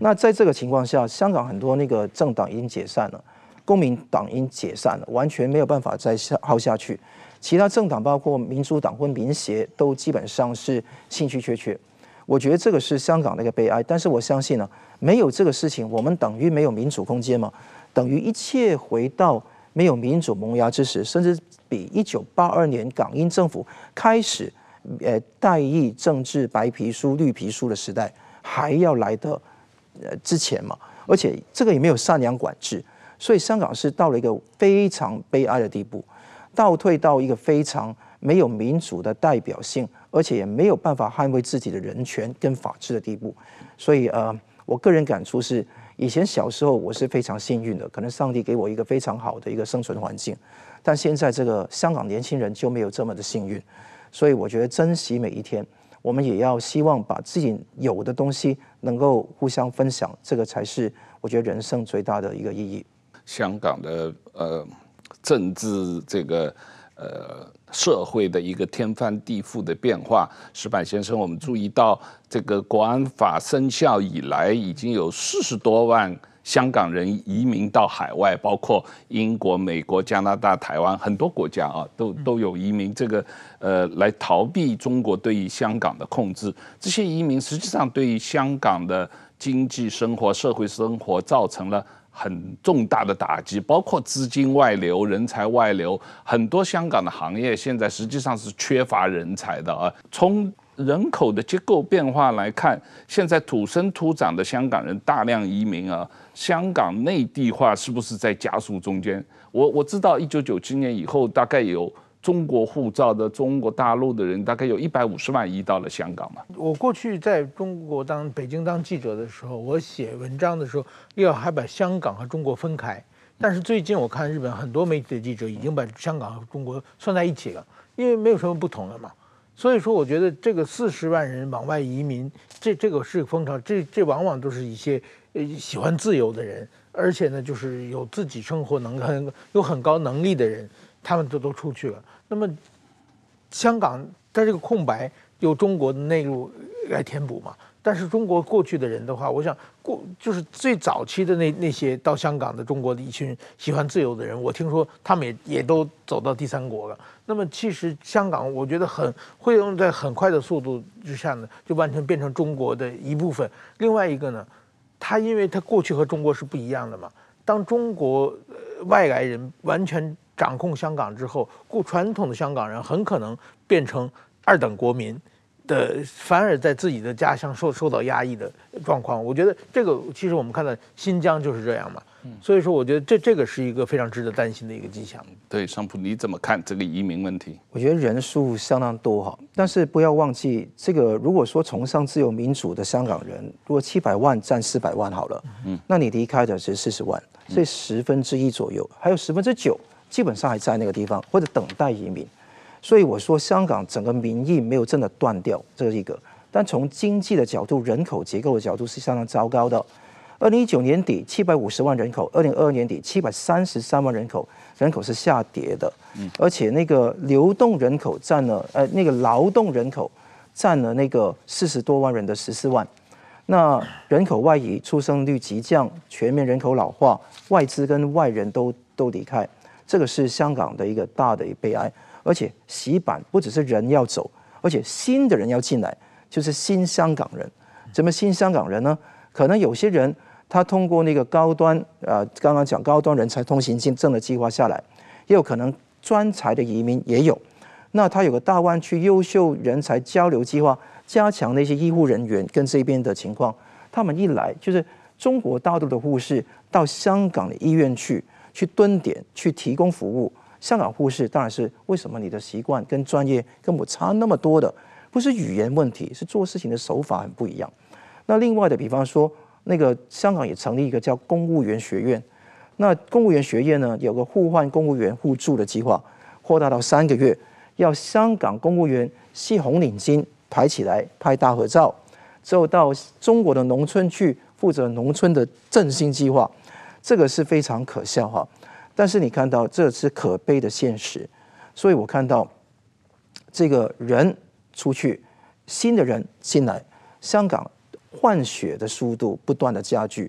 那在这个情况下，香港很多那个政党已经解散了，公民党已经解散了，完全没有办法再下耗下去。其他政党，包括民主党或民协，都基本上是兴趣缺缺。我觉得这个是香港的一个悲哀。但是我相信呢，没有这个事情，我们等于没有民主空间嘛？等于一切回到没有民主萌芽之时，甚至比一九八二年港英政府开始，呃，代议政治白皮书、绿皮书的时代还要来的呃之前嘛？而且这个也没有善良管制，所以香港是到了一个非常悲哀的地步。倒退到一个非常没有民主的代表性，而且也没有办法捍卫自己的人权跟法治的地步。所以呃，我个人感触是，以前小时候我是非常幸运的，可能上帝给我一个非常好的一个生存环境。但现在这个香港年轻人就没有这么的幸运，所以我觉得珍惜每一天，我们也要希望把自己有的东西能够互相分享，这个才是我觉得人生最大的一个意义。香港的呃。政治这个呃社会的一个天翻地覆的变化，石板先生，我们注意到这个国安法生效以来，已经有四十多万香港人移民到海外，包括英国、美国、加拿大、台湾很多国家啊，都都有移民这个呃来逃避中国对于香港的控制。这些移民实际上对于香港的经济生活、社会生活造成了。很重大的打击，包括资金外流、人才外流，很多香港的行业现在实际上是缺乏人才的啊。从人口的结构变化来看，现在土生土长的香港人大量移民啊，香港内地化是不是在加速中间？我我知道，一九九七年以后大概有。中国护照的中国大陆的人大概有一百五十万移到了香港嘛。我过去在中国当北京当记者的时候，我写文章的时候，要还把香港和中国分开，但是最近我看日本很多媒体的记者已经把香港和中国算在一起了，因为没有什么不同了嘛。所以说，我觉得这个四十万人往外移民，这这个是风潮，这这往往都是一些呃喜欢自由的人，而且呢，就是有自己生活能很有很高能力的人，他们都都出去了。那么，香港在这个空白由中国的内陆来填补嘛。但是中国过去的人的话，我想过就是最早期的那那些到香港的中国的一群喜欢自由的人，我听说他们也也都走到第三国了。那么其实香港，我觉得很会用在很快的速度之下呢，就完全变成中国的一部分。另外一个呢，他因为他过去和中国是不一样的嘛，当中国呃外来人完全掌控香港之后，故传统的香港人很可能变成二等国民。的反而在自己的家乡受受到压抑的状况，我觉得这个其实我们看到新疆就是这样嘛，所以说我觉得这这个是一个非常值得担心的一个迹象。对，商普你怎么看这个移民问题？我觉得人数相当多哈，但是不要忘记这个，如果说崇尚自由民主的香港人，如果七百万占四百万好了，嗯，那你离开的是四十万，所以十分之一左右，还有十分之九基本上还在那个地方或者等待移民。所以我说，香港整个民意没有真的断掉，这是一个。但从经济的角度、人口结构的角度是相当糟糕的。二零一九年底七百五十万人口，二零二二年底七百三十三万人口，人口是下跌的。而且那个流动人口占了，呃，那个劳动人口占了那个四十多万人的十四万。那人口外移，出生率急降，全面人口老化，外资跟外人都都离开，这个是香港的一个大的一悲哀。而且洗版不只是人要走，而且新的人要进来，就是新香港人。怎么新香港人呢？可能有些人他通过那个高端，呃，刚刚讲高端人才通行证的计划下来，也有可能专才的移民也有。那他有个大湾区优秀人才交流计划，加强那些医护人员跟这边的情况。他们一来就是中国大陆的护士到香港的医院去，去蹲点，去提供服务。香港护士当然是为什么你的习惯跟专业跟我差那么多的，不是语言问题，是做事情的手法很不一样。那另外的，比方说那个香港也成立一个叫公务员学院，那公务员学院呢有个互换公务员互助的计划，扩大到三个月，要香港公务员系红领巾排起来拍大合照，之后到中国的农村去负责农村的振兴计划，这个是非常可笑哈。但是你看到这是可悲的现实，所以我看到这个人出去，新的人进来，香港换血的速度不断的加剧，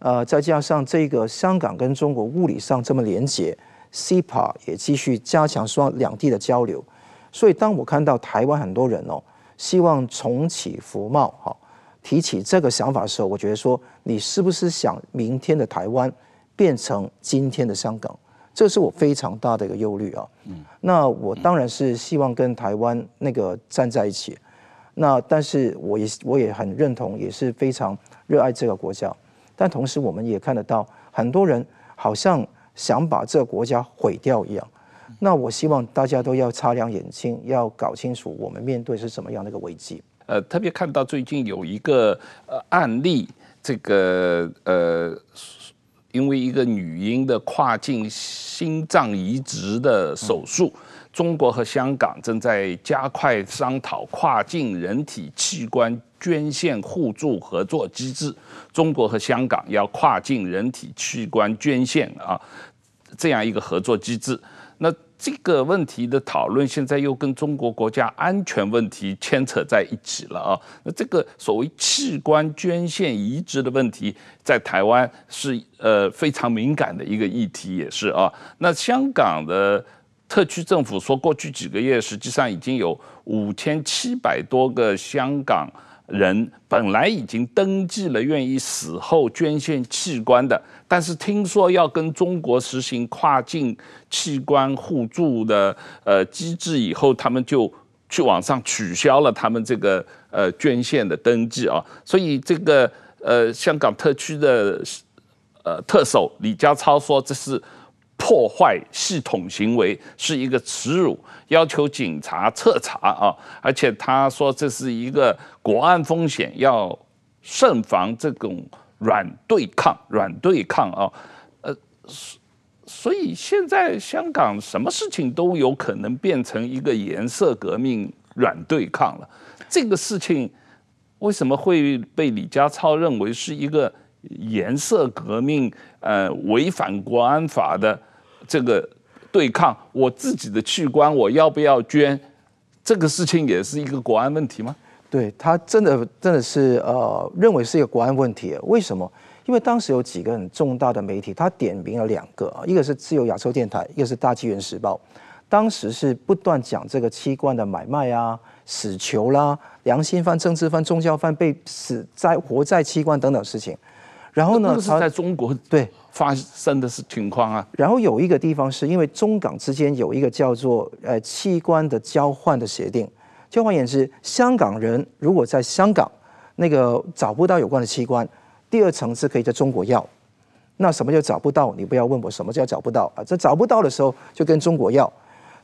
呃，再加上这个香港跟中国物理上这么连接，CEPA 也继续加强双两地的交流，所以当我看到台湾很多人哦，希望重启服贸哈，提起这个想法的时候，我觉得说你是不是想明天的台湾？变成今天的香港，这是我非常大的一个忧虑啊。嗯，那我当然是希望跟台湾那个站在一起。那但是我也我也很认同，也是非常热爱这个国家。但同时我们也看得到，很多人好像想把这个国家毁掉一样。那我希望大家都要擦亮眼睛，要搞清楚我们面对是什么样的一个危机。呃，特别看到最近有一个呃案例，这个呃。因为一个女婴的跨境心脏移植的手术，中国和香港正在加快商讨跨境人体器官捐献互助合作机制。中国和香港要跨境人体器官捐献啊，这样一个合作机制。那这个问题的讨论，现在又跟中国国家安全问题牵扯在一起了啊。那这个所谓器官捐献移植的问题，在台湾是呃非常敏感的一个议题，也是啊。那香港的特区政府说，过去几个月实际上已经有五千七百多个香港。人本来已经登记了，愿意死后捐献器官的，但是听说要跟中国实行跨境器官互助的呃机制以后，他们就去网上取消了他们这个呃捐献的登记啊，所以这个呃香港特区的呃特首李家超说这是。破坏系统行为是一个耻辱，要求警察彻查啊！而且他说这是一个国安风险，要慎防这种软对抗、软对抗啊！呃，所以现在香港什么事情都有可能变成一个颜色革命软对抗了。这个事情为什么会被李家超认为是一个颜色革命？呃，违反国安法的这个对抗，我自己的器官我要不要捐？这个事情也是一个国安问题吗？对，他真的真的是呃认为是一个国安问题。为什么？因为当时有几个很重大的媒体，他点名了两个，一个是自由亚洲电台，一个是大纪元时报。当时是不断讲这个器官的买卖啊、死囚啦、良心犯、政治犯、宗教犯被死在活在器官等等事情。然后呢，是在中国对发生的是情况啊。然后有一个地方是因为中港之间有一个叫做呃器官的交换的协定，交换言之，香港人如果在香港那个找不到有关的器官。第二层次可以在中国要，那什么叫找不到？你不要问我什么叫找不到啊！这找不到的时候就跟中国要，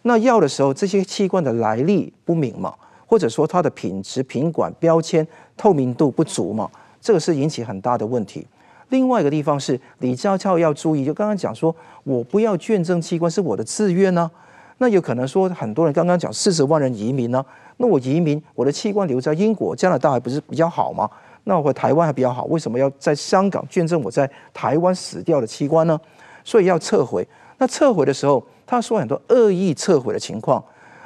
那要的时候这些器官的来历不明嘛，或者说它的品质、品管、标签透明度不足嘛，这个是引起很大的问题。另外一个地方是李家超要注意，就刚刚讲说我不要捐赠器官是我的自愿呢，那有可能说很多人刚刚讲四十万人移民呢，那我移民我的器官留在英国、加拿大还不是比较好吗？那我台湾还比较好，为什么要在香港捐赠我在台湾死掉的器官呢？所以要撤回。那撤回的时候，他说很多恶意撤回的情况，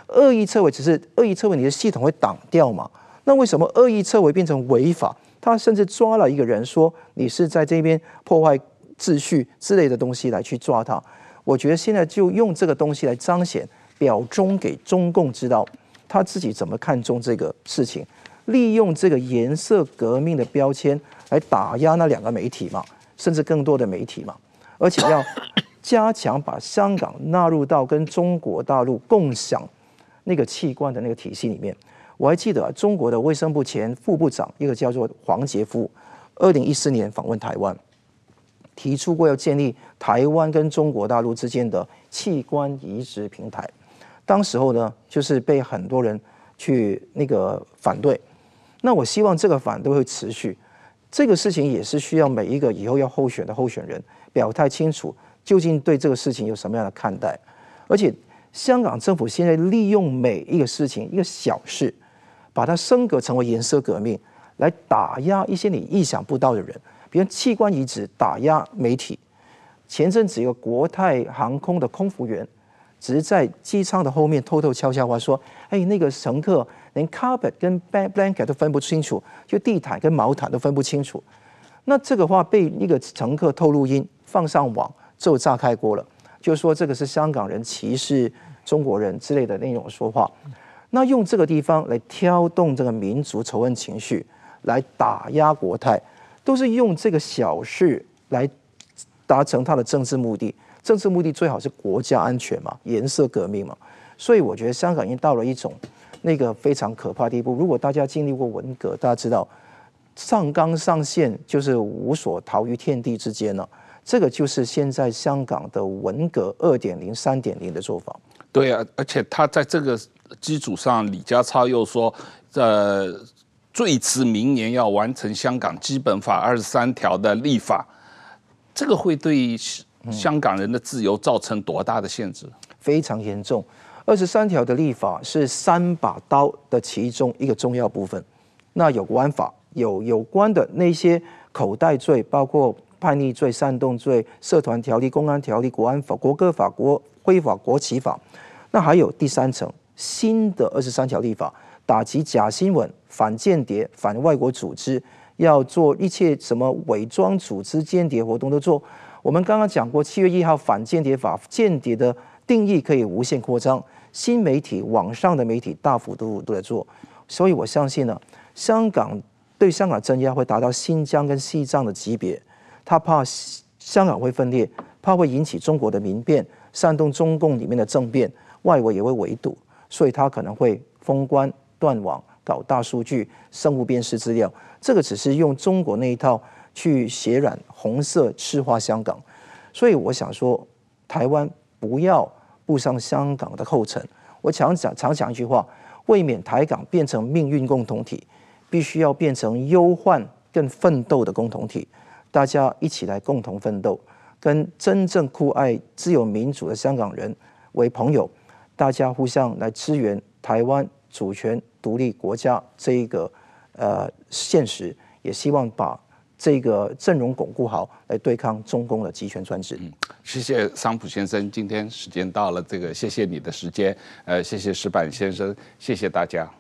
恶意撤回只是恶意撤回，你的系统会挡掉嘛？那为什么恶意撤回变成违法？他甚至抓了一个人，说你是在这边破坏秩序之类的东西来去抓他。我觉得现在就用这个东西来彰显，表忠给中共知道他自己怎么看重这个事情。利用这个颜色革命的标签来打压那两个媒体嘛，甚至更多的媒体嘛，而且要加强把香港纳入到跟中国大陆共享那个器官的那个体系里面。我还记得，中国的卫生部前副部长一个叫做黄杰夫，二零一四年访问台湾，提出过要建立台湾跟中国大陆之间的器官移植平台。当时候呢，就是被很多人去那个反对。那我希望这个反对会持续，这个事情也是需要每一个以后要候选的候选人表态清楚，究竟对这个事情有什么样的看待。而且香港政府现在利用每一个事情一个小事，把它升格成为颜色革命，来打压一些你意想不到的人，比如器官移植打压媒体。前阵子一个国泰航空的空服员，只是在机舱的后面偷偷悄悄话说：“哎，那个乘客。”连 carpet 跟 blanket 都分不清楚，就地毯跟毛毯都分不清楚。那这个话被一个乘客透录音放上网，就炸开锅了，就说这个是香港人歧视中国人之类的那种说话。那用这个地方来挑动这个民族仇恨情绪，来打压国泰，都是用这个小事来达成他的政治目的。政治目的最好是国家安全嘛，颜色革命嘛。所以我觉得香港已经到了一种。那个非常可怕的地步。如果大家经历过文革，大家知道上纲上线就是无所逃于天地之间了。这个就是现在香港的文革二点零、三点零的做法。对啊，而且他在这个基础上，李家超又说，呃，最迟明年要完成香港基本法二十三条的立法。这个会对香港人的自由造成多大的限制？非常严重。二十三条的立法是三把刀的其中一个重要部分。那有国安法，有有关的那些口袋罪，包括叛逆罪、煽动罪、社团条例、公安条例、国安法、国歌法、国徽法、国旗法。那还有第三层新的二十三条立法，打击假新闻、反间谍、反外国组织，要做一切什么伪装组织、间谍活动都做。我们刚刚讲过，七月一号反间谍法，间谍的定义可以无限扩张。新媒体、网上的媒体大幅度都在做，所以我相信呢，香港对香港镇压会达到新疆跟西藏的级别。他怕香港会分裂，怕会引起中国的民变，煽动中共里面的政变，外围也会围堵，所以他可能会封关、断网、搞大数据、生物辨识资料。这个只是用中国那一套去血染红色、赤化香港。所以我想说，台湾不要。步上香港的后尘，我常讲常讲一句话：为免台港变成命运共同体，必须要变成忧患更奋斗的共同体。大家一起来共同奋斗。跟真正酷爱自由民主的香港人为朋友，大家互相来支援台湾主权独立国家这一个呃现实，也希望把这个阵容巩固好，来对抗中共的集权专制。嗯，谢谢桑普先生，今天时间到了，这个谢谢你的时间，呃，谢谢石板先生，谢谢大家。